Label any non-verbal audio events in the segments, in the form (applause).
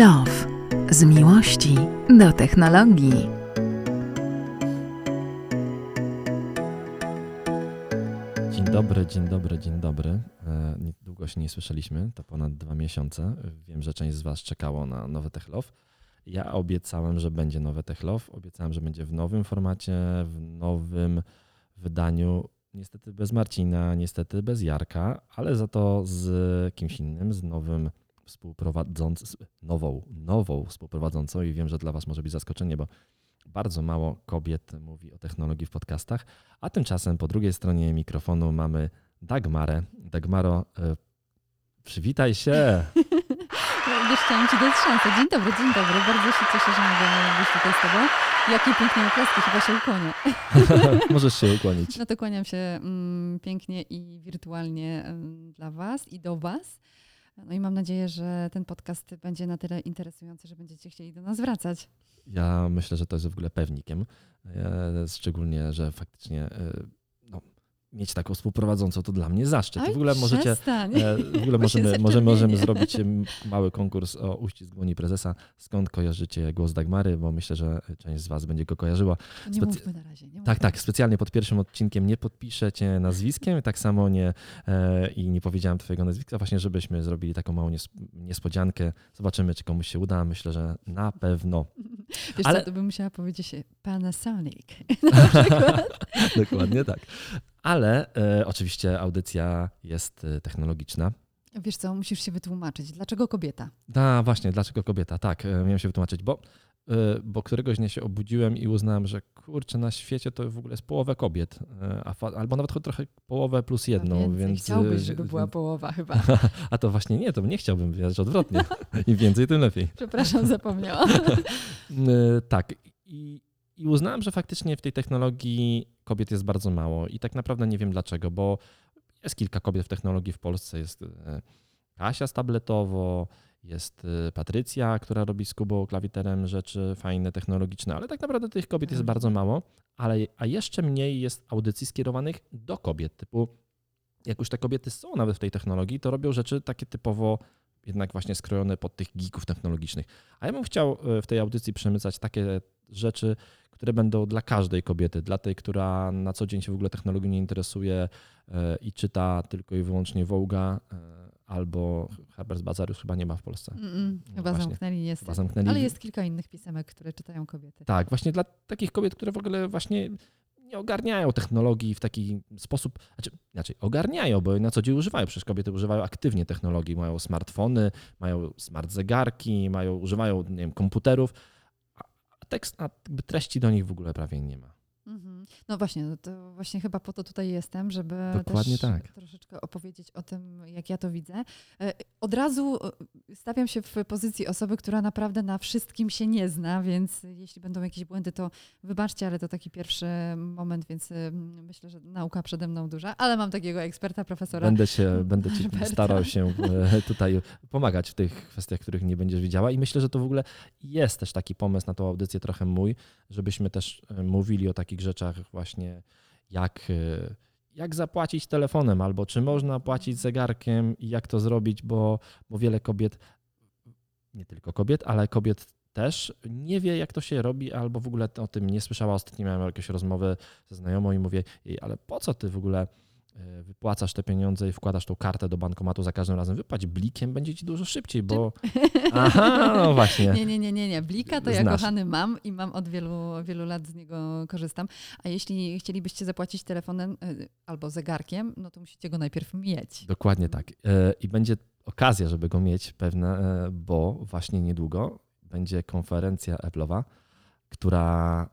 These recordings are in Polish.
Love. Z miłości do technologii. Dzień dobry, dzień dobry, dzień dobry. E, Długo się nie słyszeliśmy, to ponad dwa miesiące. Wiem, że część z Was czekało na nowe Tech Love. Ja obiecałem, że będzie nowe Tech Love. Obiecałem, że będzie w nowym formacie, w nowym wydaniu. Niestety bez Marcina, niestety bez Jarka, ale za to z kimś innym, z nowym współprowadzącą, nową, nową współprowadzącą i wiem, że dla Was może być zaskoczenie, bo bardzo mało kobiet mówi o technologii w podcastach, a tymczasem po drugiej stronie mikrofonu mamy Dagmarę. Dagmaro, e, przywitaj się. (laughs) Wiesz, chciałam Ci dać szansę. Dzień dobry, dzień dobry. Bardzo się cieszę, że mogę być tutaj z Tobą. Jakie piękne oklaski, chyba się ukłonię. (laughs) (laughs) Możesz się ukłonić. No to kłaniam się mm, pięknie i wirtualnie mm, dla Was i do Was. No i mam nadzieję, że ten podcast będzie na tyle interesujący, że będziecie chcieli do nas wracać. Ja myślę, że to jest w ogóle pewnikiem. E, Szczególnie, że faktycznie e, mieć taką współprowadzącą to dla mnie zaszczyt. Aj, w ogóle możecie. e, W ogóle (laughs) możemy, możemy, możemy zrobić mały konkurs o uścisk dłoni prezesa. Skąd kojarzycie głos Dagmary? Bo myślę, że część z Was będzie go kojarzyła. Nie specy- mówmy na razie. Nie Tak, mówmy. tak. Specjalnie pod pierwszym odcinkiem nie podpiszę cię nazwiskiem, tak samo nie e, i nie powiedziałem twojego nazwiska, właśnie żebyśmy zrobili taką małą nies- niespodziankę. Zobaczymy, czy komuś się uda. Myślę, że na pewno. (laughs) Wiesz ale- co, to bym musiała powiedzieć Panasonic. (laughs) Dokładnie tak. Ale e, oczywiście audycja jest e, technologiczna. Wiesz co, musisz się wytłumaczyć. Dlaczego kobieta? Da, właśnie, dlaczego kobieta? Tak, e, miałem się wytłumaczyć, bo, e, bo któregoś dnia się obudziłem i uznałem, że kurczę, na świecie to w ogóle jest połowę kobiet, albo nawet trochę połowę plus jedną, No więc... Chciałbyś, żeby była połowa chyba. (laughs) A to właśnie nie, to nie chciałbym, wiesz, odwrotnie. (laughs) Im więcej, tym lepiej. Przepraszam, zapomniałam. (laughs) Tak. I, I uznałem, że faktycznie w tej technologii kobiet jest bardzo mało. I tak naprawdę nie wiem dlaczego, bo jest kilka kobiet w technologii w Polsce. Jest y, Kasia z tabletowo, jest y, Patrycja, która robi z Kubą klawiterem rzeczy fajne, technologiczne, ale tak naprawdę tych kobiet jest Mhm. bardzo mało. Ale, a jeszcze mniej jest audycji skierowanych do kobiet, typu jak już te kobiety są nawet w tej technologii, to robią rzeczy takie typowo jednak właśnie skrojone pod tych geeków technologicznych. A ja bym chciał e, w tej audycji przemycać takie rzeczy, które będą dla każdej kobiety, dla tej, która na co dzień się w ogóle technologią nie interesuje e, i czyta tylko i wyłącznie Vogue'a e, albo Harper's Bazaar już chyba nie ma w Polsce. Mm, No chyba właśnie. zamknęli jest. Chyba zamknęli. Ale jest kilka innych pisemek, które czytają kobiety. Tak, właśnie dla takich kobiet, które w ogóle właśnie nie ogarniają technologii w taki sposób, znaczy inaczej, ogarniają, bo na co dzień używają, przecież kobiety używają aktywnie technologii, mają smartfony, mają smart zegarki, mają, używają nie wiem, komputerów, tekst, a treści do nich w ogóle prawie nie ma. Mhm. No właśnie, no to właśnie chyba po to tutaj jestem, żeby Dokładnie też tak. troszeczkę opowiedzieć o tym, jak ja to widzę. E, Od razu e, stawiam się w pozycji osoby, która naprawdę na wszystkim się nie zna, więc jeśli będą jakieś błędy, to wybaczcie, ale to taki pierwszy moment, więc e, myślę, że nauka przede mną duża, ale mam takiego eksperta, profesora. Będę, się, będę ci Roberta. starał się tutaj pomagać w tych kwestiach, których nie będziesz widziała i myślę, że to w ogóle jest też taki pomysł na tą audycję trochę mój, żebyśmy też mówili o takich rzeczach właśnie jak, e, jak zapłacić telefonem albo czy można płacić zegarkiem i jak to zrobić, bo, bo wiele kobiet, nie tylko kobiet, ale kobiet też nie wie, jak to się robi, albo w ogóle o tym nie słyszała. Ostatnio miałem jakąś rozmowę ze znajomą i mówię jej, ale po co ty w ogóle wypłacasz te pieniądze i wkładasz tą kartę do bankomatu za każdym razem, wypłać blikiem, będzie ci dużo szybciej, bo... Aha, no właśnie. (laughs) Nie, nie, nie, nie, nie. Blika to ja Znasz. kochany mam i mam od wielu, wielu lat z niego korzystam. A jeśli chcielibyście zapłacić telefonem y, albo zegarkiem, no to musicie go najpierw mieć. Dokładnie tak. E, I będzie okazja, żeby go mieć pewna, e, bo właśnie niedługo będzie konferencja Apple'owa, która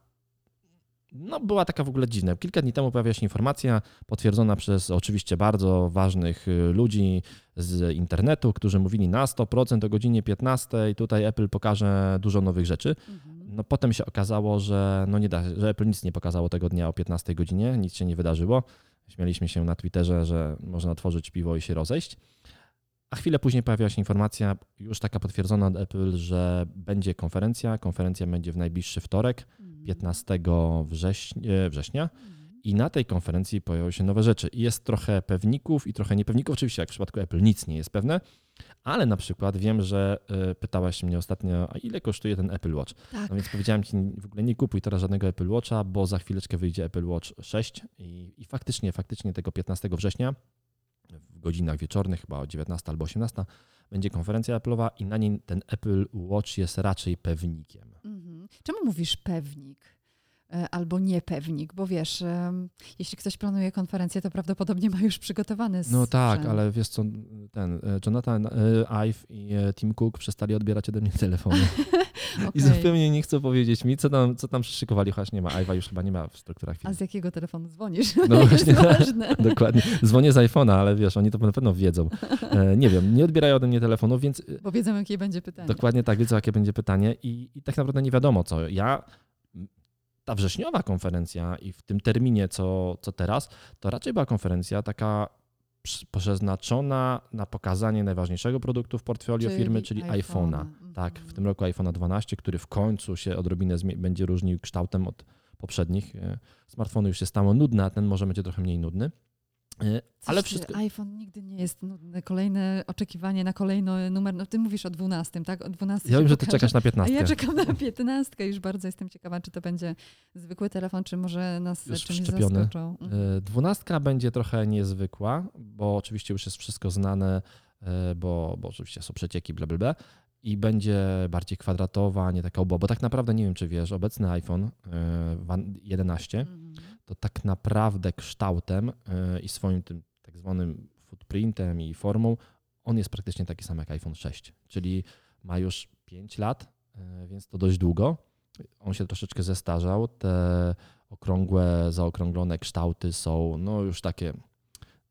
no, była taka w ogóle dziwna. Kilka dni temu pojawiła się informacja potwierdzona przez oczywiście bardzo ważnych y, ludzi z internetu, którzy mówili na 100% o godzinie 15 i tutaj Apple pokaże dużo nowych rzeczy. Mhm. No potem się okazało, że no nie da, że Apple nic nie pokazało tego dnia o 15 godzinie, nic się nie wydarzyło. Śmialiśmy się na Twitterze, że można otworzyć piwo i się rozejść. A chwilę później pojawiła się informacja, już taka potwierdzona od Apple, że będzie konferencja. Konferencja będzie w najbliższy wtorek, Mhm. 15 września, września. Mhm. I na tej konferencji pojawiły się nowe rzeczy. I jest trochę pewników i trochę niepewników. Oczywiście, jak w przypadku Apple, nic nie jest pewne, ale na przykład wiem, że y, pytałaś mnie ostatnio, a ile kosztuje ten Apple Watch? Tak. No więc powiedziałem ci, w ogóle nie kupuj teraz żadnego Apple Watcha, bo za chwileczkę wyjdzie Apple Watch 6 i, i faktycznie, faktycznie tego 15 września w godzinach wieczornych, chyba o 19 albo 18, będzie konferencja Apple'owa i na niej ten Apple Watch jest raczej pewnikiem. Mhm. Czemu mówisz pewnik? E, albo niepewnik, bo wiesz, jeśli ktoś planuje konferencję, to prawdopodobnie ma już przygotowany No tak, sprzęt. ale wiesz co, ten e, Jonathan e, Ive i Tim Cook przestali odbierać ode mnie telefony. (laughs) I Okej. zupełnie nie chcą powiedzieć mi, co tam, co tam przyszykowali, chociaż nie ma. Ive'a już chyba nie ma w strukturach A firmy. z jakiego telefonu dzwonisz? No (laughs) właśnie, (laughs) ważne. Dokładnie. Dzwonię z iPhone'a, ale wiesz, oni to na pewno wiedzą. E, Nie wiem, nie odbierają ode mnie telefonu, więc e, Bo wiedzą, jakie będzie pytanie. Dokładnie tak, wiedzą jakie będzie pytanie i, i tak naprawdę nie wiadomo co. Ja, ta wrześniowa konferencja i w tym terminie co, co teraz, to raczej była konferencja taka przeznaczona na pokazanie najważniejszego produktu w portfolio firmy, czyli iPhone'a. Mhm. Tak, w tym roku iPhone'a 12, który w końcu się odrobinę będzie różnił kształtem od poprzednich. E, Smartfony już się stało nudne, a ten może będzie trochę mniej nudny. E, Coś Ale wszystko, iPhone nigdy nie jest nudny. Kolejne oczekiwanie na kolejny numer. No ty mówisz o 12, tak? O 12 ja wiem, że ty czekasz na A 15. ja czekam na 15. Już bardzo jestem ciekawa, czy to będzie zwykły telefon, czy może nas Już czymś wszczepiony. zaskoczą. Mhm. E, Dwunastka będzie trochę niezwykła, bo oczywiście już jest wszystko znane, e, bo, bo oczywiście są przecieki, bla, bla, bla. I będzie bardziej kwadratowa, nie taka obuła. Bo tak naprawdę, nie wiem czy wiesz, obecny iPhone e, wan- 11 Mhm. To tak naprawdę kształtem e, i swoim tym tak zwanym footprintem i formą, on jest praktycznie taki sam jak iPhone 6. Czyli ma już 5 lat, e, więc to dość długo. On się troszeczkę zestarzał. Te okrągłe, zaokrąglone kształty są no już takie,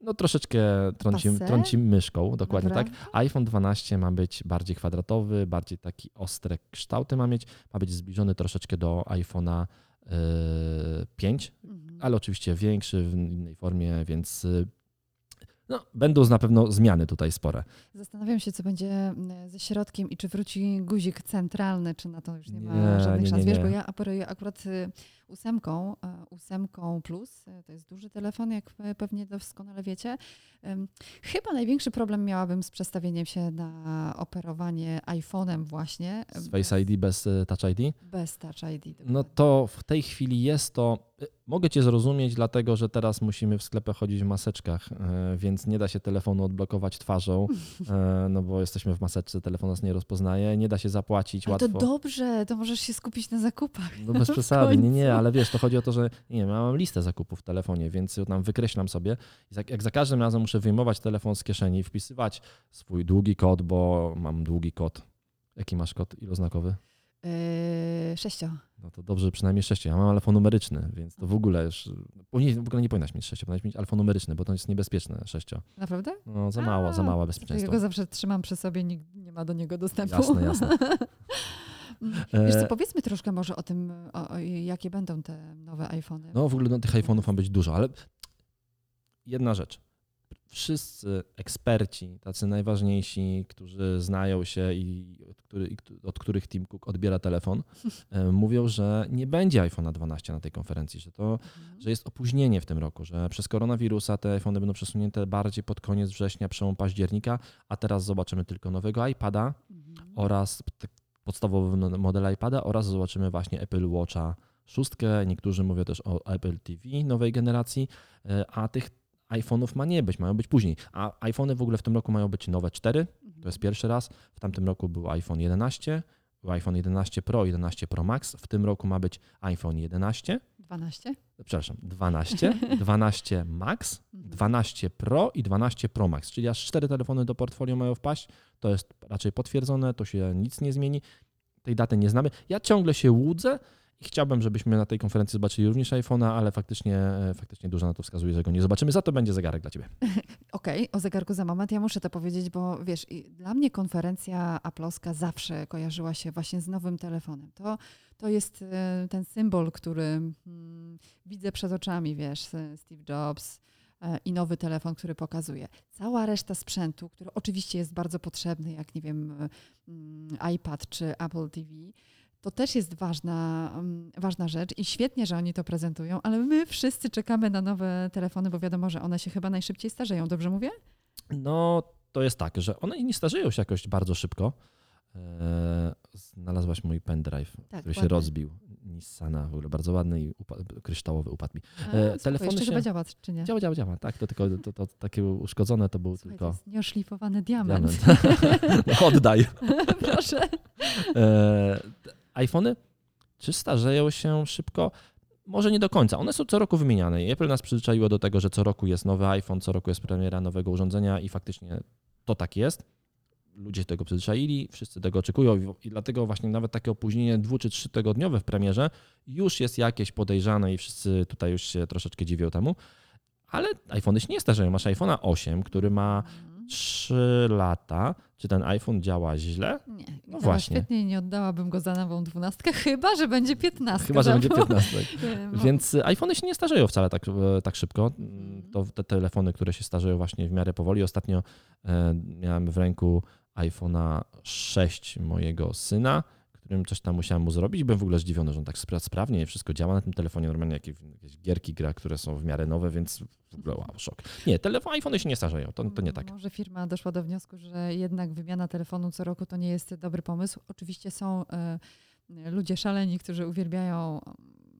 no troszeczkę trąci, Passé? trąci myszką, dokładnie tak. Naprawdę? iPhone 12 ma być bardziej kwadratowy, bardziej taki ostre kształty ma mieć, ma być zbliżony troszeczkę do iPhone'a 5, Mhm. ale oczywiście większy w innej formie, więc y, no, będą na pewno zmiany tutaj spore. Zastanawiam się, co będzie mm, ze środkiem i czy wróci guzik centralny, czy na to już nie ma Nie, żadnych nie, szans. nie, Wiesz, bo ja operuję akurat y, ósemką, e, ósemką plus, e, to jest duży telefon, jak e, pewnie doskonale wiecie. Chyba największy problem miałabym z przestawieniem się na operowanie iPhone'em właśnie. Z Face ID bez Touch ID. Bez Touch ID. No dokładnie. to w tej chwili jest to. Mogę Cię zrozumieć, dlatego że teraz musimy w sklepach chodzić w maseczkach, y, więc nie da się telefonu odblokować twarzą, y, no bo jesteśmy w maseczce, telefon nas nie rozpoznaje, nie da się zapłacić Ale łatwo. to dobrze, to możesz się skupić na zakupach. No bez (laughs) przesady, nie, nie, ale wiesz, to chodzi o to, że nie wiem, ja mam listę zakupów w telefonie, więc tam wykreślam sobie. Za- Jak za każdym razem muszę wyjmować telefon z kieszeni, wpisywać swój długi kod, bo mam długi kod. Jaki masz kod iloznakowy? Yy, sześcio. No to dobrze, przynajmniej sześciu. Ja mam alfanumeryczny, więc to w ogóle już. W ogóle nie powinnaś mieć sześcio, powinnaś mieć alfanumeryczny, bo to jest niebezpieczne sześcio. Naprawdę? No za mało, za A, małe Ja bezpieczeństwo. go zawsze trzymam przy sobie, nikt nie ma do niego dostępu. Jasne, jasne. (laughs) Wiesz co, E, powiedzmy troszkę może o tym, o, o, jakie będą te nowe iPhony. No w ogóle no, tych iPhone'ów ma być dużo, ale jedna rzecz. Wszyscy eksperci, tacy najważniejsi, którzy znają się i od, który, i od których Tim Cook odbiera telefon, (laughs) e, mówią, że nie będzie iPhone'a 12 na tej konferencji, że to Mhm. że jest opóźnienie w tym roku, że przez koronawirusa te iPhony będą przesunięte bardziej pod koniec września, przełom października, a teraz zobaczymy tylko nowego iPada Mhm. oraz podstawowy model iPada oraz zobaczymy właśnie Apple Watcha szóstkę. Niektórzy mówią też o Apple TV nowej generacji, e, a tych iPhone'ów ma nie być, mają być później. A iPhony w ogóle w tym roku mają być nowe 4, to jest pierwszy raz. W tamtym roku był iPhone 11, był iPhone 11 Pro, 11 Pro Max. W tym roku ma być iPhone 11, 12? przepraszam, 12, 12 (laughs) Max, Mhm. 12 Pro i 12 Pro Max, czyli aż cztery telefony do portfolio mają wpaść. To jest raczej potwierdzone, to się nic nie zmieni. Tej daty nie znamy. Ja ciągle się łudzę i chciałbym, żebyśmy na tej konferencji zobaczyli również iPhone'a, ale faktycznie, e, faktycznie dużo na to wskazuje, że go nie zobaczymy. Za to będzie zegarek dla Ciebie. (laughs) Okej, o zegarku za moment. Ja muszę to powiedzieć, bo wiesz, dla mnie konferencja Apple'owska zawsze kojarzyła się właśnie z nowym telefonem. To, to jest e, ten symbol, który mm, widzę przed oczami, wiesz, e, Steve Jobs i nowy telefon, który pokazuje. Cała reszta sprzętu, który oczywiście jest bardzo potrzebny, jak nie wiem, mm, iPad czy Apple TV, to też jest ważna, mm, ważna rzecz i świetnie, że oni to prezentują, ale my wszyscy czekamy na nowe telefony, bo wiadomo, że one się chyba najszybciej starzeją. Dobrze mówię? No, to jest tak, że one nie starzeją się jakoś bardzo szybko. E, znalazłaś mój pendrive, Tak, który się ładny. rozbił. Nissana, w ogóle bardzo ładny i upa- kryształowy upadł mi. A, E, spoko, telefony się- chyba działa, czy nie? Działa, działa, działa. Tak, to tylko to, to, takie uszkodzone to był Słuchaj, to tylko jest nieoszlifowany diament. diament. (laughs) No, Oddaj. (laughs) Proszę. E, iPhony, czy starzeją się szybko? Może nie do końca. One są co roku wymieniane. Apple nas przyzwyczaiło do tego, że co roku jest nowy iPhone, co roku jest premiera nowego urządzenia i faktycznie to tak jest. Ludzie tego przyzwyczaili, wszyscy tego oczekują i- i dlatego właśnie nawet takie opóźnienie dwu czy trzy tygodniowe w premierze już jest jakieś podejrzane i wszyscy tutaj już się troszeczkę dziwią temu. Ale iPhony się nie starzeją. Masz iPhone'a 8, który ma Mhm. 3 lata. Czy ten iPhone działa źle? Nie, No właśnie. Świetnie nie oddałabym go za nową dwunastkę, chyba, że będzie piętnastka. Chyba, że będzie (laughs) bo- 15. e, mo- Więc iPhony się nie starzeją wcale tak, e, tak szybko. Mhm. To te telefony, które się starzeją właśnie w miarę powoli. Ostatnio e, miałem w ręku iPhone'a 6 mojego syna, którym coś tam musiałem mu zrobić. Byłem w ogóle zdziwiony, że on tak spra- sprawnie wszystko działa na tym telefonie. Normalnie jakieś, jakieś gierki gra, które są w miarę nowe, więc w ogóle wow, szok. Nie, telefon, iPhony się nie starzeją, to, to nie tak. Może firma doszła do wniosku, że jednak wymiana telefonu co roku to nie jest dobry pomysł. Oczywiście są e, ludzie szaleni, którzy uwielbiają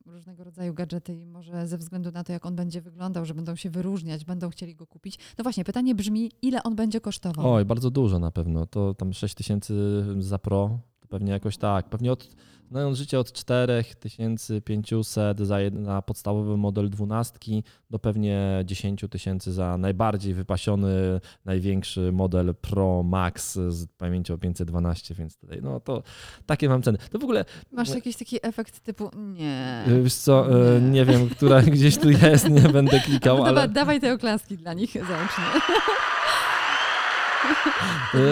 różnego rodzaju gadżety i może ze względu na to, jak on będzie wyglądał, że będą się wyróżniać, będą chcieli go kupić. No właśnie, pytanie brzmi, ile on będzie kosztował? Oj, bardzo dużo na pewno. To tam 6 tysięcy za Pro, to pewnie jakoś tak. Pewnie od, znając życie od 4500 za na podstawowy model 12 do pewnie 10 tysięcy za najbardziej wypasiony, największy model Pro Max z pamięcią 512, więc tutaj, no to takie mam ceny. To w ogóle, Masz jakiś taki efekt typu, nie. wiesz co, y, Nie. nie wiem, która gdzieś tu jest, nie będę klikał, (laughs) Dobra, ale... Dawaj te oklaski dla nich załącznie. (laughs)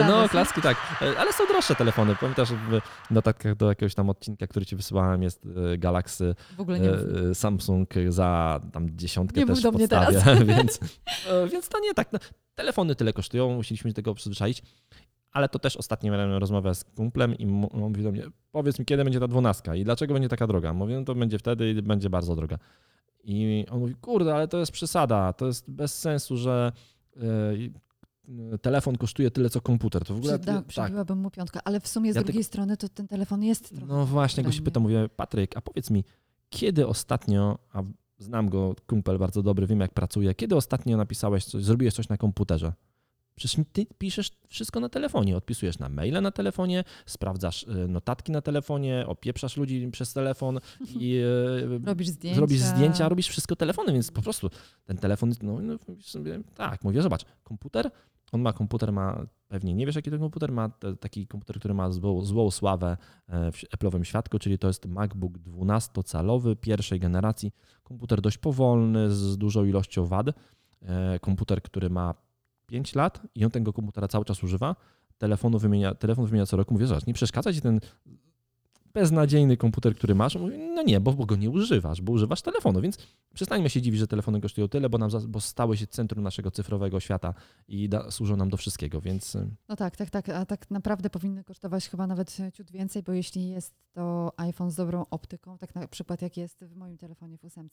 No, klaski tak, ale są droższe telefony. Pamiętasz, w notatkach do jakiegoś tam odcinka, który ci wysyłałem, jest e, Galaxy W ogóle nie mów. e, Samsung za tam dziesiątkę Nie też do w mnie teraz. (laughs) więc, e, więc to nie tak. No, telefony tyle kosztują, musieliśmy się do tego przyzwyczaić. Ale to też ostatnio miałem rozmowę z kumplem i on mówi do mnie, powiedz mi, kiedy będzie ta dwunastka i dlaczego będzie taka droga? Mówię, no to będzie wtedy i będzie bardzo droga. I on mówi, kurde, ale to jest przesada, to jest bez sensu, że telefon kosztuje tyle, co komputer. To w ogóle Przyda, tak. przybiłabym mu piątkę, ale w sumie z Ja drugiej strony to ten telefon jest trochę No właśnie, go się pytam, mówię, Patryk, a powiedz mi, kiedy ostatnio, a znam go, kumpel bardzo dobry, wiem jak pracuje, kiedy ostatnio napisałeś coś, zrobiłeś coś na komputerze? Przecież ty piszesz wszystko na telefonie, odpisujesz na maile na telefonie, sprawdzasz y, notatki na telefonie, opieprzasz ludzi przez telefon (laughs) i y, Robisz zdjęcia. zrobisz zdjęcia, robisz wszystko telefonem, więc po prostu ten telefon, no, no tak, mówię, zobacz, komputer, on ma komputer, ma, pewnie nie wiesz jaki to komputer, ma taki komputer, który ma złą, złą sławę e, w Apple'owym świadku, czyli to jest MacBook 12-calowy pierwszej generacji, komputer dość powolny, z dużą ilością wad, e, komputer, który ma 5 lat i on tego komputera cały czas używa, telefonu wymienia, telefon wymienia co roku, mówię, zobacz, nie przeszkadza ci ten beznadziejny komputer, który masz? Mówi, no nie, bo, bo go nie używasz, bo używasz telefonu, więc przestańmy się dziwić, że telefony kosztują tyle, bo, nam, bo stały się centrum naszego cyfrowego świata i da, służą nam do wszystkiego, więc y, No tak, tak, tak. A tak naprawdę powinny kosztować chyba nawet ciut więcej, bo jeśli jest to iPhone z dobrą optyką, tak na przykład jak jest w moim telefonie w 8,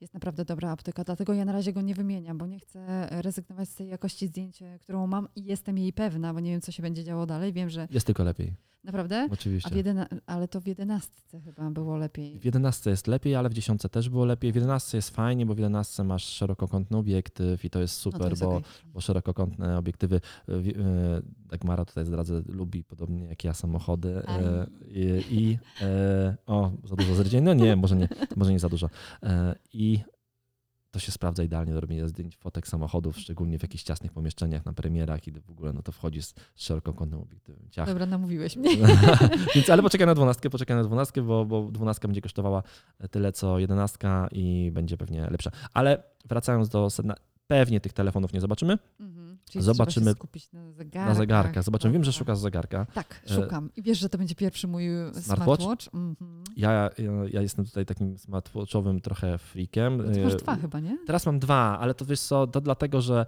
jest naprawdę dobra optyka, dlatego ja na razie go nie wymieniam, bo nie chcę rezygnować z tej jakości zdjęcia, którą mam i jestem jej pewna, bo nie wiem, co się będzie działo dalej. Wiem, że jest tylko lepiej, naprawdę, oczywiście. ale to w jedenastce chyba było lepiej. W 11 jest lepiej, ale w 10 też było lepiej. W 11 jest fajnie, bo w 11 masz szerokokątny obiektyw i to jest No super, to jest bo, okej. bo szerokokątne obiektywy, wi- y, Dagmara tutaj zdradzę, lubi podobnie jak ja samochody y, i, i y, o, za dużo zerdzień, no nie, może nie, może nie za dużo. Y, I to się sprawdza idealnie do robienia zdjęć, fotek samochodów, szczególnie w jakichś ciasnych pomieszczeniach, na premierach i w ogóle no to wchodzi z, z szerokokątnym obiektywem. Ciach. Dobra, namówiłeś mnie. (laughs) Więc, ale poczekaj na dwunastkę, poczekaj na dwunastkę, bo, bo dwunastka będzie kosztowała tyle co jedenastka i będzie pewnie lepsza. Ale wracając do sedna, pewnie tych telefonów nie zobaczymy. Mhm. Czyli Zobaczymy skupić na zegarkach. Na zegarkach. Zobaczymy. Wiem, że szukasz zegarka. Tak, E, szukam. I wiesz, że to będzie pierwszy mój Smartwatch? smartwatch? Mhm. Ja, ja, jestem tutaj takim smartwatchowym trochę freakiem. No masz E, dwa chyba, nie? Teraz mam dwa, ale to wiesz co, to dlatego, że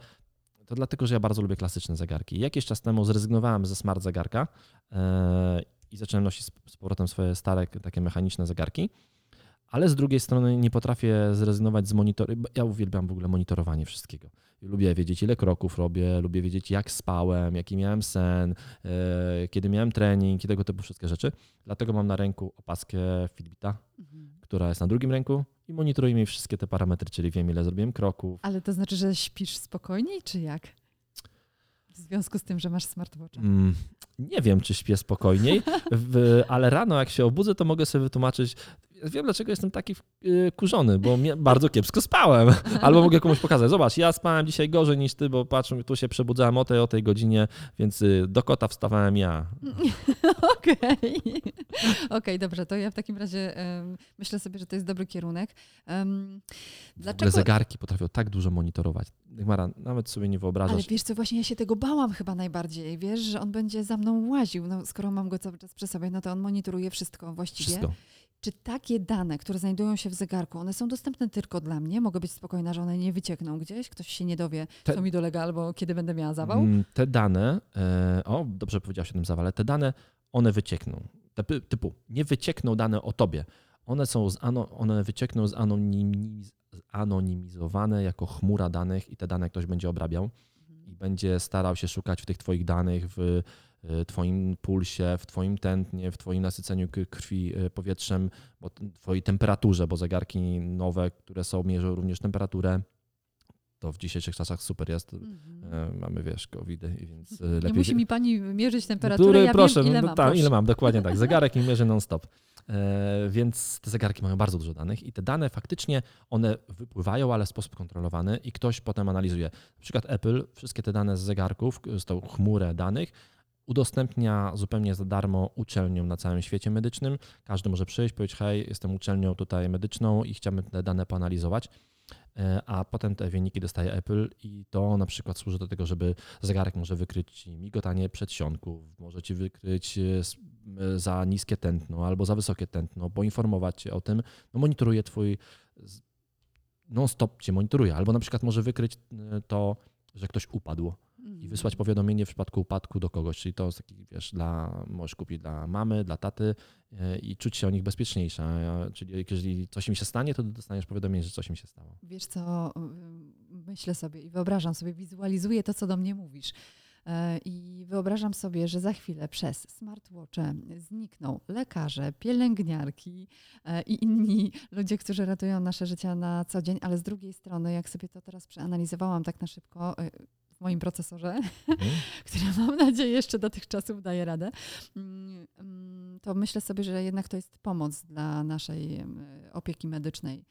to dlatego, że ja bardzo lubię klasyczne zegarki. Jakiś czas temu zrezygnowałem ze smart zegarka e, i zacząłem nosić z powrotem swoje stare, takie mechaniczne zegarki ale z drugiej strony nie potrafię zrezygnować z monitoringu. Ja uwielbiam w ogóle monitorowanie wszystkiego. Lubię wiedzieć, ile kroków robię, lubię wiedzieć, jak spałem, jaki miałem sen, e, kiedy miałem trening i tego typu wszystkie rzeczy. Dlatego mam na ręku opaskę Fitbita, mhm. która jest na drugim ręku i monitoruje mi wszystkie te parametry, czyli wiem, ile zrobiłem kroków. Ale to znaczy, że śpisz spokojniej, czy jak? W związku z tym, że masz smartwatcha? Mm, nie wiem, czy śpię spokojniej, w, ale rano jak się obudzę, to mogę sobie wytłumaczyć, wiem, dlaczego jestem taki y, kurzony, bo bardzo kiepsko spałem. (laughs) Albo mogę komuś pokazać, zobacz, ja spałem dzisiaj gorzej niż ty, bo patrz, tu się przebudzałem o tej, o tej godzinie, więc y, do kota wstawałem ja. (laughs) Okej, okej, okay, dobrze, to ja w takim razie um, myślę sobie, że to jest dobry kierunek. Um, dlaczego... zegarki potrafią tak dużo monitorować. Mara, nawet sobie nie wyobrażasz. Ale wiesz co, właśnie ja się tego bałam chyba najbardziej, wiesz, że on będzie za mną łaził. No, skoro mam go cały czas przy sobie, no to on monitoruje wszystko właściwie. Wszystko. Czy takie dane, które znajdują się w zegarku, one są dostępne tylko dla mnie? Mogę być spokojna, że one nie wyciekną gdzieś? Ktoś się nie dowie, te, co mi dolega albo kiedy będę miała zawał? Mm, te dane, e, o, dobrze powiedziałaś o tym zawale, te dane, one wyciekną. Typu, nie wyciekną dane o tobie. One, są z, one wyciekną z anonimiz, anonimizowane jako chmura danych i te dane ktoś będzie obrabiał mhm. i będzie starał się szukać w tych twoich danych, w twoim pulsie, w Twoim tętnie, w Twoim nasyceniu krwi y, powietrzem, bo Twojej temperaturze, bo zegarki nowe, które są, mierzą również temperaturę. To w dzisiejszych czasach super jest. Mm-hmm. Mamy, wiesz, covid więc Nie lepiej... Nie musi mi pani mierzyć temperaturę, ja proszę, wiem, ile no, mam. Ta, ile mam, dokładnie tak. (laughs) Zegarek mi mierzy non-stop. E, więc te zegarki mają bardzo dużo danych i te dane faktycznie one wypływają, ale w sposób kontrolowany i ktoś potem analizuje. Na przykład Apple wszystkie te dane z zegarków, z tą chmurę danych udostępnia zupełnie za darmo uczelniom na całym świecie medycznym. Każdy może przyjść, powiedzieć, hej, jestem uczelnią tutaj medyczną i chciałbym te dane poanalizować. E, a potem te wyniki dostaje Apple i to na przykład służy do tego, żeby zegarek może wykryć migotanie przedsionków, może ci wykryć e, e, za niskie tętno albo za wysokie tętno, poinformować cię o tym, no monitoruje twój non-stop cię monitoruje, albo na przykład może wykryć to, że ktoś upadł i wysłać powiadomienie w przypadku upadku do kogoś. Czyli to jest taki, wiesz, dla, możesz kupić dla mamy, dla taty e, i czuć się o nich bezpieczniejsza. Czyli jeżeli coś im się stanie, to dostaniesz powiadomienie, że coś im się stało. Wiesz co, myślę sobie i wyobrażam sobie, wizualizuję to, co do mnie mówisz. E, I wyobrażam sobie, że za chwilę przez smartwatche znikną lekarze, pielęgniarki e, i inni ludzie, którzy ratują nasze życia na co dzień, ale z drugiej strony, jak sobie to teraz przeanalizowałam tak na szybko, moim procesorze, mhm. (laughs) który mam nadzieję jeszcze do tych czasów daje radę, mm, mm, to myślę sobie, że jednak to jest pomoc dla naszej opieki medycznej.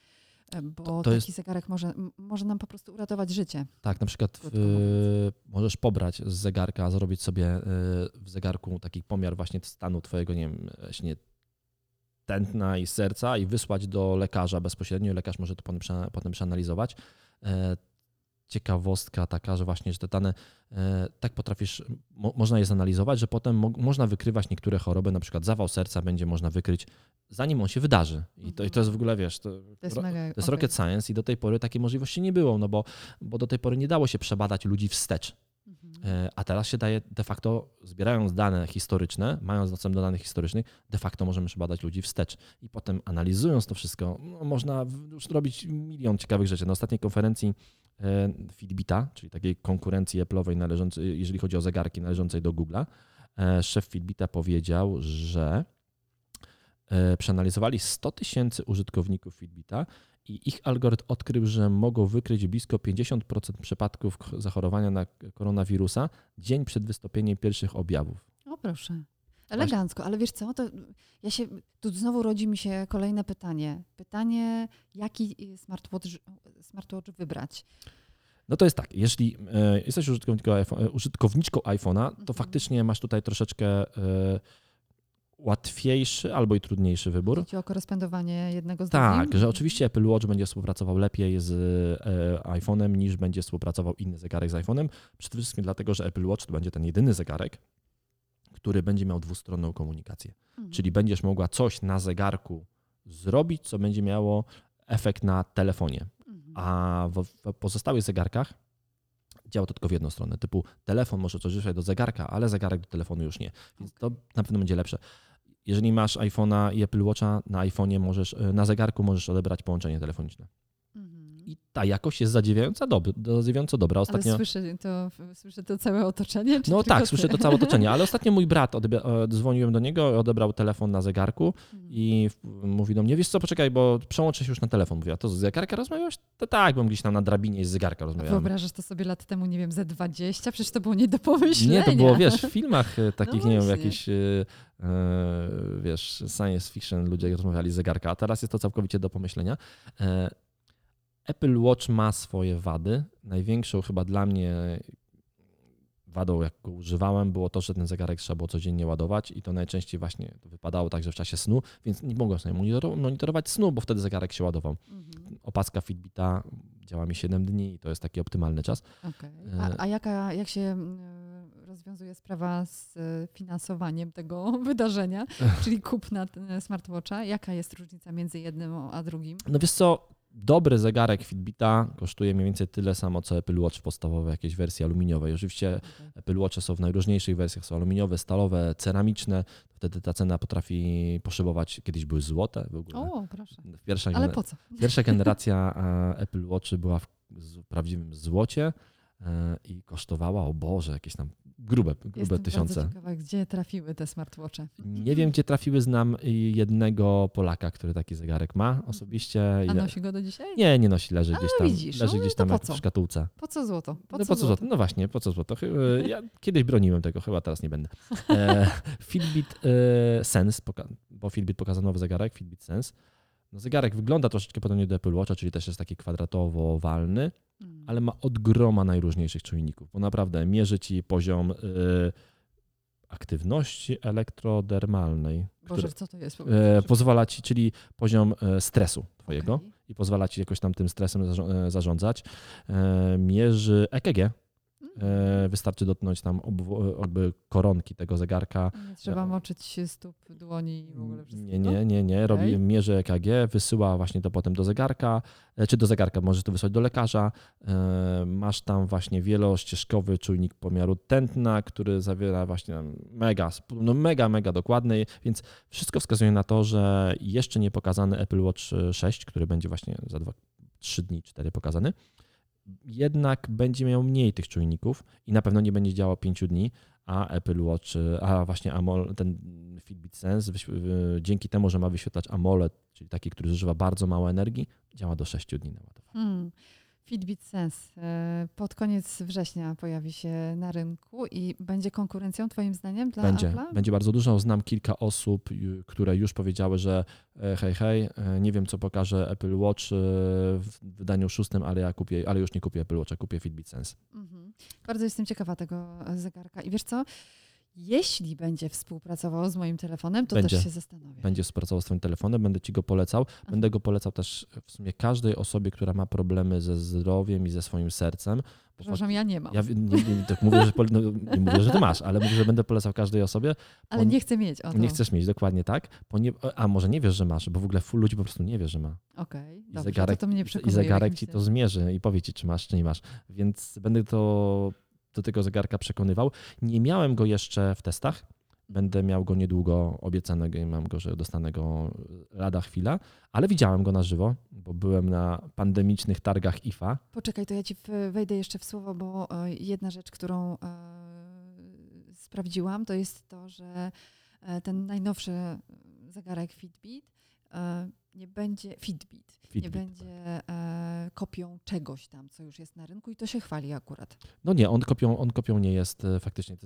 E, bo to, to taki jest... zegarek może, może nam po prostu uratować życie. Tak, na przykład możesz pobrać z zegarka, zrobić sobie y, w zegarku taki pomiar właśnie stanu twojego, nie wiem, właśnie tętna i serca i wysłać do lekarza bezpośrednio. Lekarz może to potem, potem przeanalizować. E, ciekawostka taka, że właśnie, że te dane e, tak potrafisz, mo, można je zanalizować, że potem mo, można wykrywać niektóre choroby, na przykład zawał serca będzie można wykryć zanim on się wydarzy. I to, i to jest w ogóle, wiesz, to, to jest, mega, to jest okay. rocket science i do tej pory takiej możliwości nie było, no bo, bo do tej pory nie dało się przebadać ludzi wstecz. Mhm. A teraz się daje de facto, zbierając dane historyczne, mając dostęp do danych historycznych, de facto możemy przebadać ludzi wstecz. I potem analizując to wszystko, no, można już robić milion ciekawych rzeczy. Na ostatniej konferencji e, Fitbita, czyli takiej konkurencji Apple'owej jeżeli chodzi o zegarki należącej do Google'a, e, szef Fitbita powiedział, że przeanalizowali 100 tysięcy użytkowników Fitbita i ich algorytm odkrył, że mogą wykryć blisko 50% przypadków zachorowania na koronawirusa dzień przed wystąpieniem pierwszych objawów. O proszę. Elegancko, ale wiesz co, to ja się, tu znowu rodzi mi się kolejne pytanie. Pytanie, jaki smartwatch, smartwatch wybrać? No to jest tak, jeśli e, jesteś użytkowniczką, użytkowniczką iPhone'a, to mhm. faktycznie masz tutaj troszeczkę e, łatwiejszy albo i trudniejszy wybór. Chodzi o korespondowanie jednego z tak, drugim? Tak, że oczywiście Apple Watch będzie współpracował lepiej z e, iPhone'em niż będzie współpracował inny zegarek z iPhone'em. Przede wszystkim dlatego, że Apple Watch to będzie ten jedyny zegarek, który będzie miał dwustronną komunikację. Mhm. Czyli będziesz mogła coś na zegarku zrobić, co będzie miało efekt na telefonie. Mhm. A w, w pozostałych zegarkach działa to tylko w jedną stronę. Typu telefon może coś wysłać do zegarka, ale zegarek do telefonu już nie. Więc okay. to na pewno będzie lepsze. jeżeli masz iPhone'a i Apple Watcha, na iPhone'ie możesz, e, na zegarku możesz odebrać połączenie telefoniczne. I ta jakość jest zadziwiająco, dob- zadziwiająco dobra. Ostatnio... Ale słyszę to, słyszę to całe otoczenie? No tak, ty? słyszę to całe otoczenie, ale (laughs) ostatnio mój brat, odbia- e, dzwoniłem do niego, odebrał telefon na zegarku Mhm. i mówi do mnie, wiesz co, poczekaj, bo przełączę się już na telefon. Mówię, a to z zegarka rozmawiałeś? To tak, bo gdzieś tam na drabinie z zegarka rozmawiałem. Wyobrażasz to sobie lat temu, nie wiem, ze 20? Przecież to było nie do pomyślenia. Nie, to było, wiesz, w (laughs) filmach e, takich, nie wiem, jakiś, e, e, wiesz, science fiction ludzie rozmawiali z zegarka, a teraz jest to całkowicie do pomyślenia. E, Apple Watch ma swoje wady. Największą chyba dla mnie wadą, jak go używałem, było to, że ten zegarek trzeba było codziennie ładować i to najczęściej właśnie to wypadało także w czasie snu, więc nie mogłem sobie monitoro- monitorować snu, bo wtedy zegarek się ładował. Mhm. Opaska Fitbita działa mi 7 dni i to jest taki optymalny czas. Okej. E, A, a jaka, jak się mm, rozwiązuje sprawa z e, finansowaniem tego (laughs) wydarzenia, (laughs) czyli kupna smartwatcha? Jaka jest różnica między jednym a drugim? No wiesz co, dobry zegarek Fitbita kosztuje mniej więcej tyle samo, co Apple Watch podstawowe, jakieś wersje aluminiowej. Oczywiście Okej. Apple Watche są w najróżniejszych wersjach, są aluminiowe, stalowe, ceramiczne. Wtedy ta cena potrafi poszybować, kiedyś były złote w ogóle. O, proszę. Pierwsza, Ale po co? pierwsza generacja e, Apple Watchy była w prawdziwym złocie i kosztowała, o Boże, jakieś tam grube, grube Jestem tysiące. ciekawa, gdzie trafiły te smartwatche. Nie wiem, gdzie trafiły, znam jednego Polaka, który taki zegarek ma osobiście. A nosi go do dzisiaj? Nie, nie nosi, leży gdzieś tam, widzisz, leży no gdzieś tam jak w szkatułce. Po co złoto? Po no co po co złoto? No właśnie, po co złoto? Chy- Ja kiedyś broniłem tego, chyba teraz nie będę. E, (laughs) Fitbit e, Sense, bo Fitbit pokazał nowy zegarek, Fitbit Sense. No zegarek wygląda troszeczkę podobnie do Apple Watcha, czyli też jest taki kwadratowo-owalny. Ale ma od groma najróżniejszych czujników, bo naprawdę mierzy ci poziom e, aktywności elektrodermalnej, Boże, który co to jest? e, pozwala ci, czyli poziom e, stresu twojego Okej. i pozwala ci jakoś tam tym stresem e, zarządzać. E, Mierzy EKG. E, Wystarczy dotknąć tam obwo- jakby koronki tego zegarka. Nie trzeba moczyć stóp, dłoni i w ogóle wszystkiego? Nie, nie, nie, nie. Robi, Okej. mierzy EKG, wysyła właśnie to potem do zegarka, e, czy do zegarka, możesz to wysłać do lekarza. E, Masz tam właśnie wielościeżkowy czujnik pomiaru tętna, który zawiera właśnie mega, no mega, mega dokładny, więc wszystko wskazuje na to, że jeszcze nie pokazany Apple Watch 6, który będzie właśnie za 2, 3 dni, 4 pokazany, jednak będzie miał mniej tych czujników i na pewno nie będzie działał 5 dni, a Apple Watch, a właśnie AMOLED, ten Fitbit Sense, dzięki temu, że ma wyświetlacz AMOLED, czyli taki, który zużywa bardzo mało energii, działa do 6 dni na ładowanie. Hmm. Fitbit Sense e, pod koniec września pojawi się na rynku i będzie konkurencją twoim zdaniem dla Będzie, Apple'a? będzie bardzo dużo. Znam kilka osób, y, które już powiedziały, że e, hej, hej, e, nie wiem co pokaże Apple Watch w wydaniu szóstym, ale ja kupię, ale już nie kupię Apple Watcha, kupię Fitbit Sense. Mhm. Bardzo jestem ciekawa tego zegarka. I wiesz co? Jeśli będzie współpracował z moim telefonem, to Będzie. też się zastanowię. Będzie współpracował z Twoim telefonem, będę Ci go polecał. Będę go polecał też w sumie każdej osobie, która ma problemy ze zdrowiem i ze swoim sercem. Przepraszam, ja nie mam. Ja nie, nie, tak mówię, że, no, nie mówię, że ty masz, ale mówię, że będę polecał każdej osobie. ale nie chcę mieć. O, to. Nie chcesz mieć, dokładnie tak. A może nie wiesz, że masz, bo w ogóle full ludzi po prostu nie wie, że ma. Okej, I dobrze, zegarek, to, to mnie i przekonuje. zegarek ci to zmierzy i powie ci, czy masz, czy nie masz. Więc będę to do tego zegarka przekonywał. Nie miałem go jeszcze w testach. Będę miał go niedługo obiecanego i mam go, że dostanę go lada chwila, ale widziałem go na żywo, bo byłem na pandemicznych targach IFA. Poczekaj, to ja ci wejdę jeszcze w słowo, bo e, jedna rzecz, którą e, sprawdziłam, to jest to, że e, ten najnowszy zegarek Fitbit e, nie będzie Fitbit, nie Fitbit. będzie e, kopią czegoś tam, co już jest na rynku i to się chwali akurat. No nie, on kopią, on kopią nie jest e, faktycznie.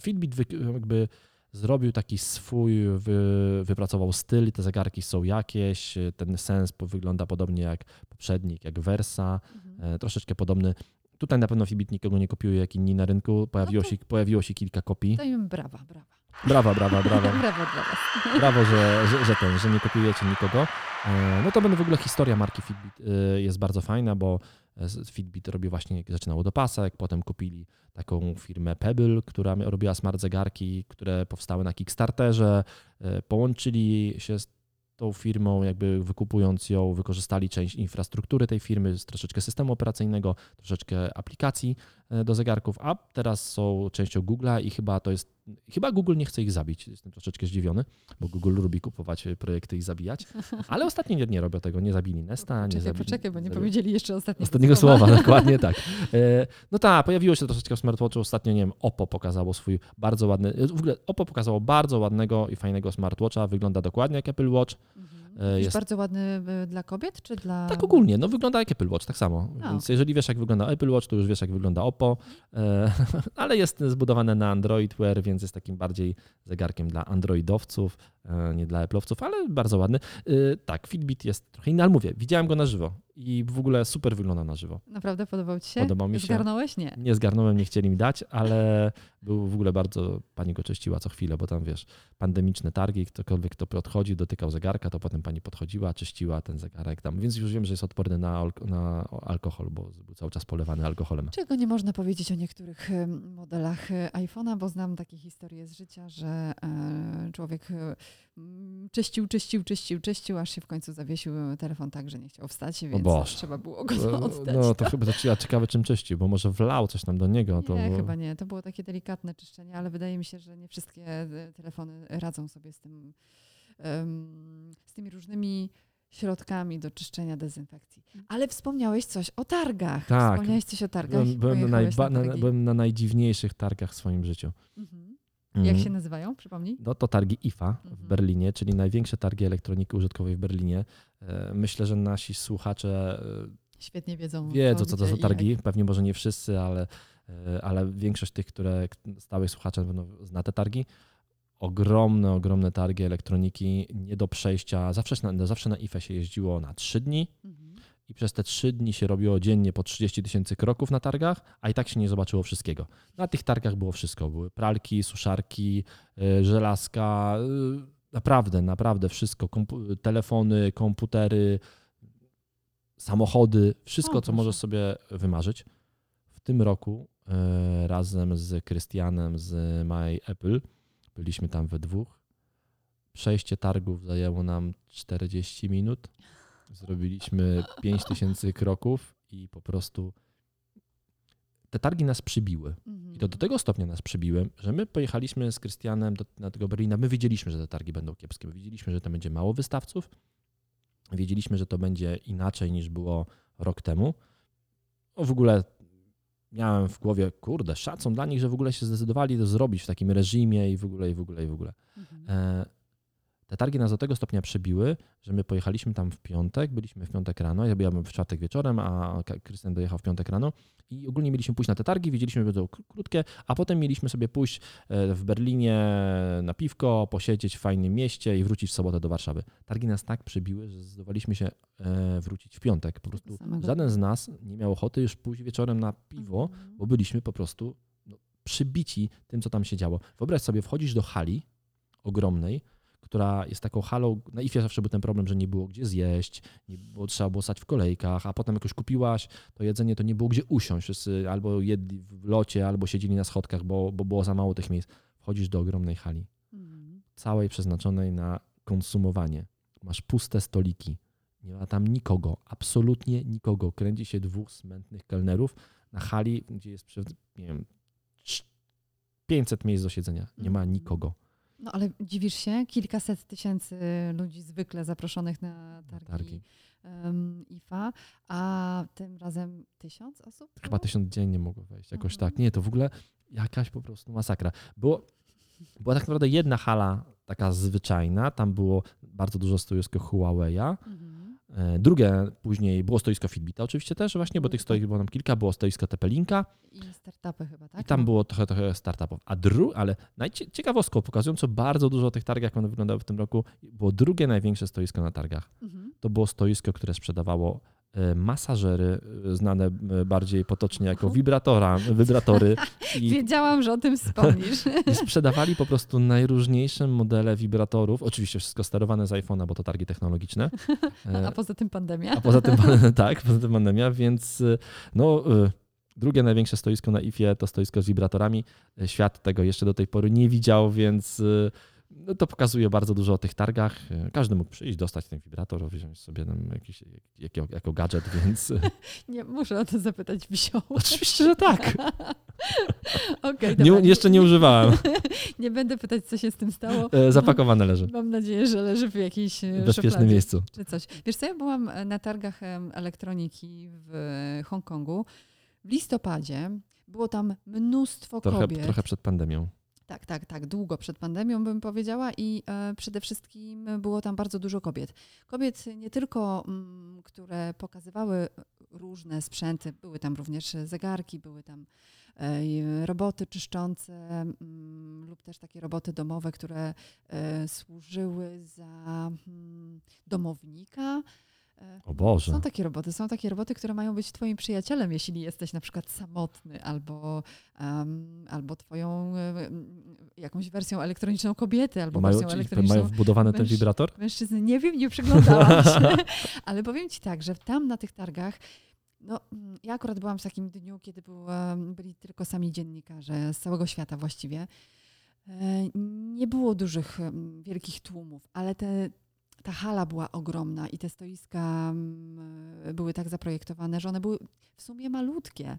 Fitbit jakby zrobił taki swój, wy, wypracował styl, te zegarki są jakieś, e, ten sens wygląda podobnie jak poprzednik, jak Versa, Mhm. e, troszeczkę podobny. Tutaj na pewno Fitbit nikogo nie kopiuje, jak inni na rynku. Pojawiło, No to- się, pojawiło się kilka kopii. To im brawa, brawa. Brawa, brawa, brawa. (laughs) Brawo dla was. Brawo, że, że, że ten, że nie kopiujecie nikogo. E, No to będę w ogóle historia marki Fitbit e, jest bardzo fajna, bo e, Fitbit robi właśnie, jak zaczynało do pasek, potem kupili taką firmę Pebble, która robiła smart zegarki, które powstały na Kickstarterze, połączyli się z tą firmą, jakby wykupując ją, wykorzystali część infrastruktury tej firmy, troszeczkę systemu operacyjnego, troszeczkę aplikacji do zegarków, a teraz są częścią Google'a i chyba to jest, chyba Google nie chce ich zabić. Jestem troszeczkę zdziwiony, bo Google lubi kupować e, projekty i zabijać, ale (laughs) ostatnio nie, nie robią tego, nie zabili Nesta, nie Poczekaj, zabili... poczekaj, bo nie powiedzieli jeszcze ostatniego, Ostatniego słowa, (laughs) dokładnie tak. E, No tak, pojawiło się troszeczkę w smartwatchu. Ostatnio, nie wiem, Oppo pokazało swój bardzo ładny, w ogóle Oppo pokazało bardzo ładnego i fajnego smartwatcha. Wygląda dokładnie jak Apple Watch. Mhm. E, jest- bardzo ładny y, dla kobiet, czy dla... Tak ogólnie, no wygląda jak Apple Watch, tak samo. A, Więc jeżeli wiesz, jak wygląda Apple Watch, to już wiesz, jak wygląda Oppo. E, (laughs) ale jest zbudowane na Android Wear, więc jest takim bardziej zegarkiem dla androidowców, e, nie dla Apple'owców, ale bardzo ładny. E, tak, Fitbit jest trochę inny, ale mówię, widziałem go na żywo i w ogóle super wygląda na żywo. Naprawdę podobał ci się? Podobał mi się. Zgarnąłeś? Nie. Nie zgarnąłem, nie chcieli mi dać, ale był w ogóle bardzo, pani go czyściła co chwilę, bo tam wiesz, pandemiczne targi, ktokolwiek kto podchodzi, dotykał zegarka, to potem pani podchodziła, czyściła ten zegarek tam, więc już wiem, że jest odporny na, na alkohol, bo był cały czas polewany alkoholem. Czego nie można powiedzieć o niektórych modelach e, iPhone'a, bo znam takie historie z życia, że e, człowiek e, czyścił, czyścił, czyścił, czyścił, aż się w końcu zawiesił e, telefon tak, że nie chciał wstać, więc trzeba było go oddać. No to chyba to ja ciekawe czym czyścił, bo może wlał coś tam do niego. To nie, chyba nie. To było takie delikatne czyszczenie, ale wydaje mi się, że nie wszystkie e, telefony radzą sobie z tym, z tymi różnymi środkami do czyszczenia, dezynfekcji. Ale wspomniałeś coś o targach. Tak. Wspomniałeś coś o targach. Byłem, byłem, na na, byłem na najdziwniejszych targach w swoim życiu. Mhm. Jak Mm. się nazywają? Przypomnij. No to targi IFA w Mhm. Berlinie, czyli największe targi elektroniki użytkowej w Berlinie. E, Myślę, że nasi słuchacze e, Świetnie wiedzą. wiedzą, co to za targi. Pewnie może nie wszyscy, ale, e, ale większość tych, które stałych słuchaczy pewno zna te targi. Ogromne, ogromne targi elektroniki, nie do przejścia. Zawsze na, zawsze na IFE się jeździło na trzy dni Mhm. I przez te trzy dni się robiło dziennie po 30 tysięcy kroków na targach, a i tak się nie zobaczyło wszystkiego. Na tych targach było wszystko. Były pralki, suszarki, y, żelazka, y, naprawdę, naprawdę wszystko. Kompu- telefony, komputery, samochody, wszystko, co możesz sobie wymarzyć. W tym roku y, razem z Krystianem z My Apple byliśmy tam we dwóch. Przejście targów zajęło nam 40 minut. Zrobiliśmy 5000 kroków i po prostu te targi nas przybiły. Mhm. I to do tego stopnia nas przybiły, że my pojechaliśmy z Krystianem do, na tego Berlina. My wiedzieliśmy, że te targi będą kiepskie. My wiedzieliśmy, że tam będzie mało wystawców. Wiedzieliśmy, że to będzie inaczej niż było rok temu. No w ogóle miałem w głowie, kurde, szacun dla nich, że w ogóle się zdecydowali to zrobić w takim reżimie i w ogóle, i w ogóle, i w ogóle. Mhm. E, te targi nas do tego stopnia przebiły, że my pojechaliśmy tam w piątek, byliśmy w piątek rano, ja byłem w czwartek wieczorem, a Krystian dojechał w piątek rano i ogólnie mieliśmy pójść na te targi, wiedzieliśmy, że k- krótkie, a potem mieliśmy sobie pójść e, w Berlinie na piwko, posiedzieć w fajnym mieście i wrócić w sobotę do Warszawy. Targi nas tak przebiły, że zdecydowaliśmy się e, wrócić w piątek. Po prostu żaden z nas nie miał ochoty już pójść wieczorem na piwo, Mhm. bo byliśmy po prostu no, przybici tym, co tam się działo. Wyobraź sobie, wchodzisz do hali ogromnej, która jest taką halą, na IFie zawsze był ten problem, że nie było gdzie zjeść, nie było, trzeba było stać w kolejkach, a potem jak już kupiłaś to jedzenie, to nie było gdzie usiąść. Wszyscy albo jedli w locie, albo siedzieli na schodkach, bo, bo było za mało tych miejsc. Wchodzisz do ogromnej hali, Mhm. całej przeznaczonej na konsumowanie. Masz puste stoliki, nie ma tam nikogo, absolutnie nikogo. Kręci się dwóch smętnych kelnerów na hali, gdzie jest, nie wiem, trz- 500 miejsc do siedzenia. Nie ma Mhm. nikogo. No ale dziwisz się, kilkaset tysięcy ludzi zwykle zaproszonych na targi, targi. em, IFA, a tym razem tysiąc osób? Chyba było? tysiąc dziennie mogło wejść, jakoś Mhm. tak. Nie, to w ogóle jakaś po prostu masakra. Było, była tak naprawdę jedna hala taka zwyczajna, tam było bardzo dużo stoisko Huawei'a. Mhm. E, Drugie później było stoisko Fitbita oczywiście też właśnie, bo tych stoisk było nam kilka, było stoisko Tepelinka I startupy chyba, tak? i tam No. było trochę, trochę startupów. A dru, ale najciekawostką pokazująco bardzo dużo o tych targach, jak one wyglądały w tym roku, było drugie największe stoisko na targach. Mhm. To było stoisko, które sprzedawało masażery, e, znane e, bardziej potocznie jako wibratora, wibratory (laughs) i, Wiedziałam, że o tym wspomnisz. (laughs) i sprzedawali po prostu najróżniejsze modele wibratorów. Oczywiście wszystko sterowane z iPhone'a, bo to targi technologiczne. (laughs) E, A poza tym pandemia. a poza tym, tak, poza tym pandemia, więc no, drugie największe stoisko na IFie to stoisko z wibratorami. Świat tego jeszcze do tej pory nie widział, więc no to pokazuje bardzo dużo o tych targach. Każdy mógł przyjść, dostać ten wibrator, wziąć sobie tam jakiś, jako, jako gadżet, więc... (laughs) Nie, muszę o to zapytać Wisioło. Oczywiście, że tak. (laughs) okay, nie, jeszcze nie używałem. (laughs) nie będę pytać, co się z tym stało. E, zapakowane leży. Mam nadzieję, że leży w jakiejś e, bezpiecznym miejscu. Czy coś. Wiesz co, ja byłam na targach elektroniki w Hongkongu w listopadzie. Było tam mnóstwo trochę, kobiet. Trochę przed pandemią. Tak, tak, tak, długo przed pandemią bym powiedziała i e, przede wszystkim było tam bardzo dużo kobiet. Kobiet nie tylko, mm, które pokazywały różne sprzęty, były tam również zegarki, były tam e, roboty czyszczące mm, lub też takie roboty domowe, które e, służyły za mm, domownika o Boże. Są takie roboty, są takie roboty, które mają być twoim przyjacielem, jeśli jesteś na przykład samotny albo, um, albo twoją um, jakąś wersją elektroniczną kobiety, albo mają, wersją elektroniczną Mają wbudowany ten wibrator? Mężczyzny, nie wiem, nie przyglądałam (laughs) się, ale powiem ci tak, że tam na tych targach no, ja akurat byłam w takim dniu, kiedy był, byli tylko sami dziennikarze z całego świata właściwie. E, nie było dużych, wielkich tłumów, ale te, ta hala była ogromna i te stoiska mm, były tak zaprojektowane, że one były w sumie malutkie.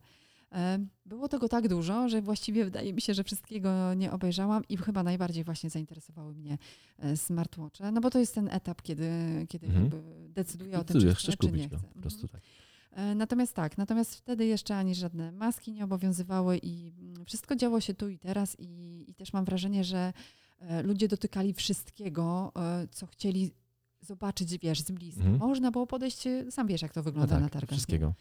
E, było tego tak dużo, że właściwie wydaje mi się, że wszystkiego nie obejrzałam i chyba najbardziej właśnie zainteresowały mnie e, smartwatche, no bo to jest ten etap, kiedy, kiedy mhm. decyduję o tym, czy chcę, czy nie chcę. Po prostu mhm. tak. E, natomiast tak, natomiast wtedy jeszcze ani żadne maski nie obowiązywały i mm, wszystko działo się tu i teraz i, i też mam wrażenie, że ludzie dotykali wszystkiego, co chcieli zobaczyć, wiesz, z bliska. Mhm. Można było podejść, e, sam wiesz, jak to wygląda no tak, na targach. Wszystkiego.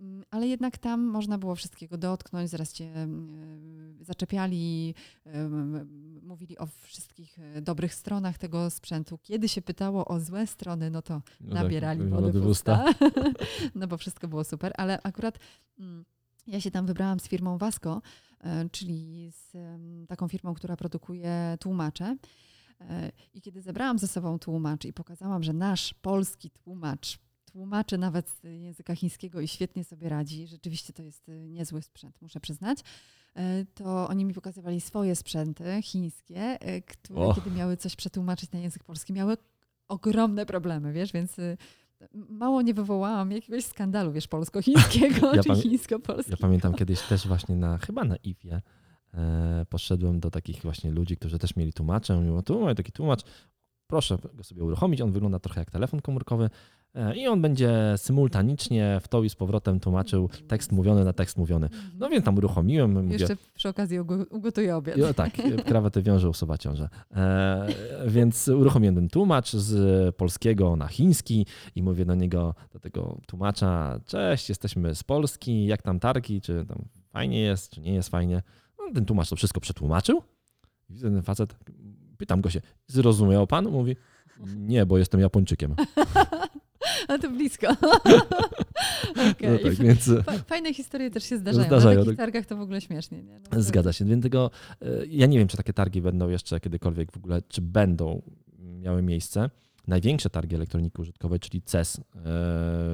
Mm, ale jednak tam można było wszystkiego dotknąć, zaraz cię y, zaczepiali, y, mówili o wszystkich dobrych stronach tego sprzętu. Kiedy się pytało o złe strony, no to no tak, nabierali tak, wody w usta. (laughs) (laughs) no bo wszystko było super, ale akurat mm, ja się tam wybrałam z firmą Vasco, czyli z taką firmą, która produkuje tłumacze. I kiedy zebrałam ze sobą tłumacz i pokazałam, że nasz polski tłumacz tłumaczy nawet z języka chińskiego i świetnie sobie radzi, rzeczywiście to jest y, niezły sprzęt, muszę przyznać, y, to oni mi pokazywali swoje sprzęty chińskie, y, które oh. kiedy miały coś przetłumaczyć na język polski, miały ogromne problemy, wiesz, więc mało nie wywołałam jakiegoś skandalu, wiesz, polsko-chińskiego ja (laughs) czy chińsko-polskiego. Ja pamiętam kiedyś też właśnie na, chyba na IFie, E, poszedłem do takich właśnie ludzi, którzy też mieli tłumacze. Mówią, tu mamy taki tłumacz, proszę go sobie uruchomić. On wygląda trochę jak telefon komórkowy e, i on będzie symultanicznie w to i z powrotem tłumaczył tekst mówiony na tekst mówiony. No więc tam uruchomiłem. Mówię, Jeszcze przy okazji ugotuję obiad. Tak, krawatę wiąże, usuwa ciążę. E, więc uruchomiłem ten tłumacz z polskiego na chiński i mówię do niego, do tego tłumacza, cześć, jesteśmy z Polski, jak tam targi, czy tam fajnie jest, czy nie jest fajnie. No, ten tłumacz to wszystko przetłumaczył. Widzę ten facet, pytam go się, zrozumiał pan? Mówi, nie, bo jestem Japończykiem. (laughs) A to blisko. (laughs) okay. no tak, więc... Fajne historie też się zdarzają. zdarzają. Na takich tak. targach to w ogóle śmiesznie. Nie? No, Zgadza się. Więc tego, e, ja nie wiem, czy takie targi będą jeszcze kiedykolwiek w ogóle, czy będą miały miejsce. Największe targi elektroniki użytkowej, czyli CES e,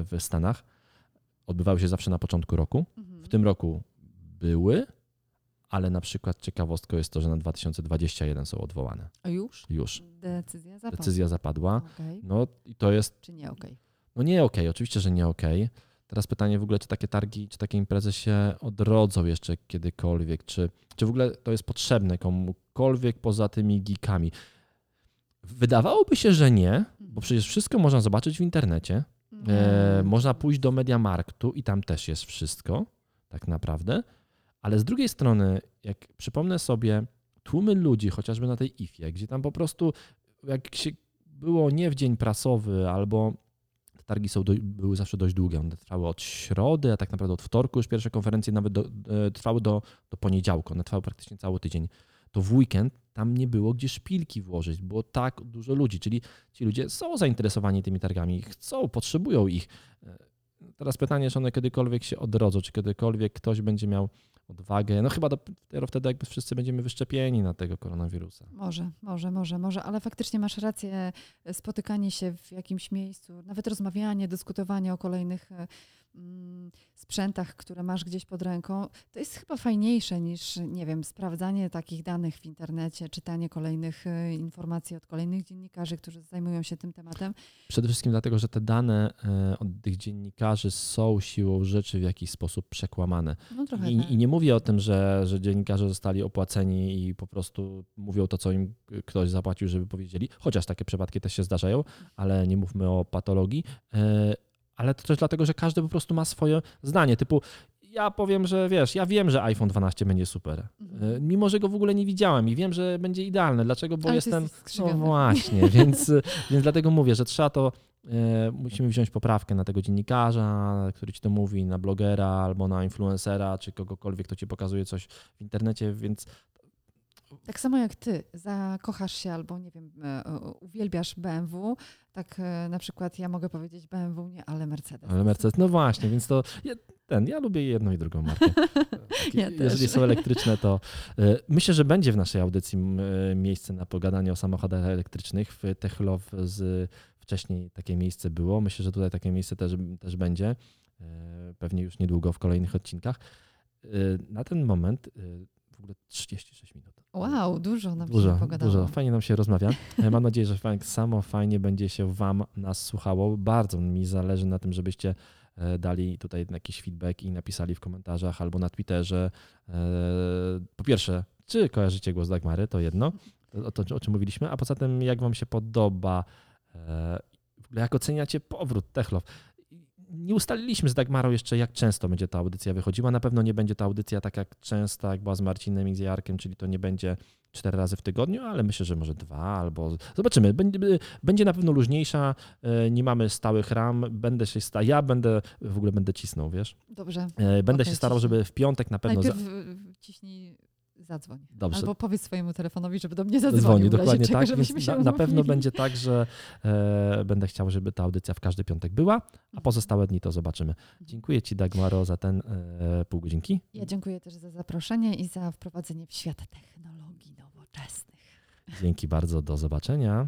w Stanach, odbywały się zawsze na początku roku. Mhm. W tym roku były, ale na przykład ciekawostką jest to, że na 2021 są odwołane. A już? Już. Decyzja zapadła. Decyzja zapadła. Okay. No i to jest... Czy nie okej? Okay? No nie okej, okay. oczywiście, że nie okej. Teraz pytanie w ogóle, czy takie targi, czy takie imprezy się odrodzą jeszcze kiedykolwiek, czy, czy w ogóle to jest potrzebne komukolwiek poza tymi geekami. Wydawałoby się, że nie, bo mhm. przecież wszystko można zobaczyć w internecie. E, można pójść do Mediamarktu i tam też jest wszystko, tak naprawdę. Ale z drugiej strony, jak przypomnę sobie tłumy ludzi, chociażby na tej IFie, gdzie tam po prostu, jak się było nie w dzień prasowy, albo te targi są do, były zawsze dość długie, one trwały od środy, a tak naprawdę od wtorku już pierwsze konferencje nawet do, e, trwały do, do poniedziałku, one trwały praktycznie cały tydzień. To w weekend tam nie było gdzie szpilki włożyć, było tak dużo ludzi, czyli ci ludzie są zainteresowani tymi targami, chcą, potrzebują ich. E, teraz pytanie, czy one kiedykolwiek się odrodzą, czy kiedykolwiek ktoś będzie miał odwagę. No chyba dopiero wtedy jakby wszyscy będziemy wyszczepieni na tego koronawirusa. Może, może, może, może, ale faktycznie masz rację, spotykanie się w jakimś miejscu, nawet rozmawianie, dyskutowanie o kolejnych mm, sprzętach, które masz gdzieś pod ręką, to jest chyba fajniejsze niż, nie wiem, sprawdzanie takich danych w internecie, czytanie kolejnych e, informacji od kolejnych dziennikarzy, którzy zajmują się tym tematem. Przede wszystkim dlatego, że te dane e, od tych dziennikarzy są siłą rzeczy w jakiś sposób przekłamane. No I, tak. I nie mówię o tym, że, że dziennikarze zostali opłaceni i po prostu mówią to, co im ktoś zapłacił, żeby powiedzieli, chociaż takie przypadki też się zdarzają, ale nie mówmy o patologii. Ale to też dlatego, że każdy po prostu ma swoje zdanie, typu ja powiem, że wiesz, ja wiem, że iPhone 12 będzie super, Mhm. E, mimo że go w ogóle nie widziałem i wiem, że będzie idealny. Dlaczego? Bo Ale jestem... jesteś No właśnie, (laughs) więc, więc dlatego mówię, że trzeba to, e, musimy wziąć poprawkę na tego dziennikarza, który ci to mówi, na blogera albo na influencera, czy kogokolwiek, kto ci pokazuje coś w internecie, więc Tak samo jak ty zakochasz się albo, nie wiem, e, o- uwielbiasz BMW, tak e, na przykład ja mogę powiedzieć BMW nie, ale Mercedes. Ale Mercedes, no właśnie, więc to ja, ten, ja lubię jedną i drugą markę. (laughs) Ja Jeżeli też. są elektryczne, to myślę, że będzie w naszej audycji miejsce na pogadanie o samochodach elektrycznych. W Techlow z wcześniej takie miejsce było. Myślę, że tutaj takie miejsce też, też będzie. Pewnie już niedługo w kolejnych odcinkach. Na ten moment w ogóle 36 minut. Wow, dużo nam Dużo, się pogadało. dużo. Fajnie nam się rozmawia. E, Mam nadzieję, że tak samo fajnie będzie się Wam nas słuchało. Bardzo mi zależy na tym, żebyście e, dali tutaj jakiś feedback i napisali w komentarzach albo na Twitterze. e, Po pierwsze, czy kojarzycie głos Dagmary, to jedno, to, to o czym mówiliśmy, a poza tym jak Wam się podoba, w ogóle jak oceniacie powrót Techlow. Nie ustaliliśmy z Dagmarą jeszcze, jak często będzie ta audycja wychodziła. Na pewno nie będzie ta audycja tak jak częsta, jak była z Marcinem i z Jarkiem, czyli to nie będzie cztery razy w tygodniu, ale myślę, że może dwa albo zobaczymy. Będzie, na pewno luźniejsza, e, nie mamy stałych ram, będę się sta... ja będę, w ogóle będę cisnął, wiesz? Dobrze. E, Będę Okej, się starał, ciśnij. żeby w piątek na pewno... Najpierw y, ciśnij, zadzwoń. Dobrze. Albo powiedz swojemu telefonowi, żeby do mnie zadzwonił. Dzwoni, dokładnie czego, tak, więc na, na pewno będzie tak, że e, będę chciał, żeby ta audycja w każdy piątek była, a pozostałe dni to zobaczymy. Dziękuję Ci Dagmaro za ten e, pół godzinki. Ja dziękuję też za zaproszenie i za wprowadzenie w świat technologii nowoczesnych. Dzięki bardzo, do zobaczenia.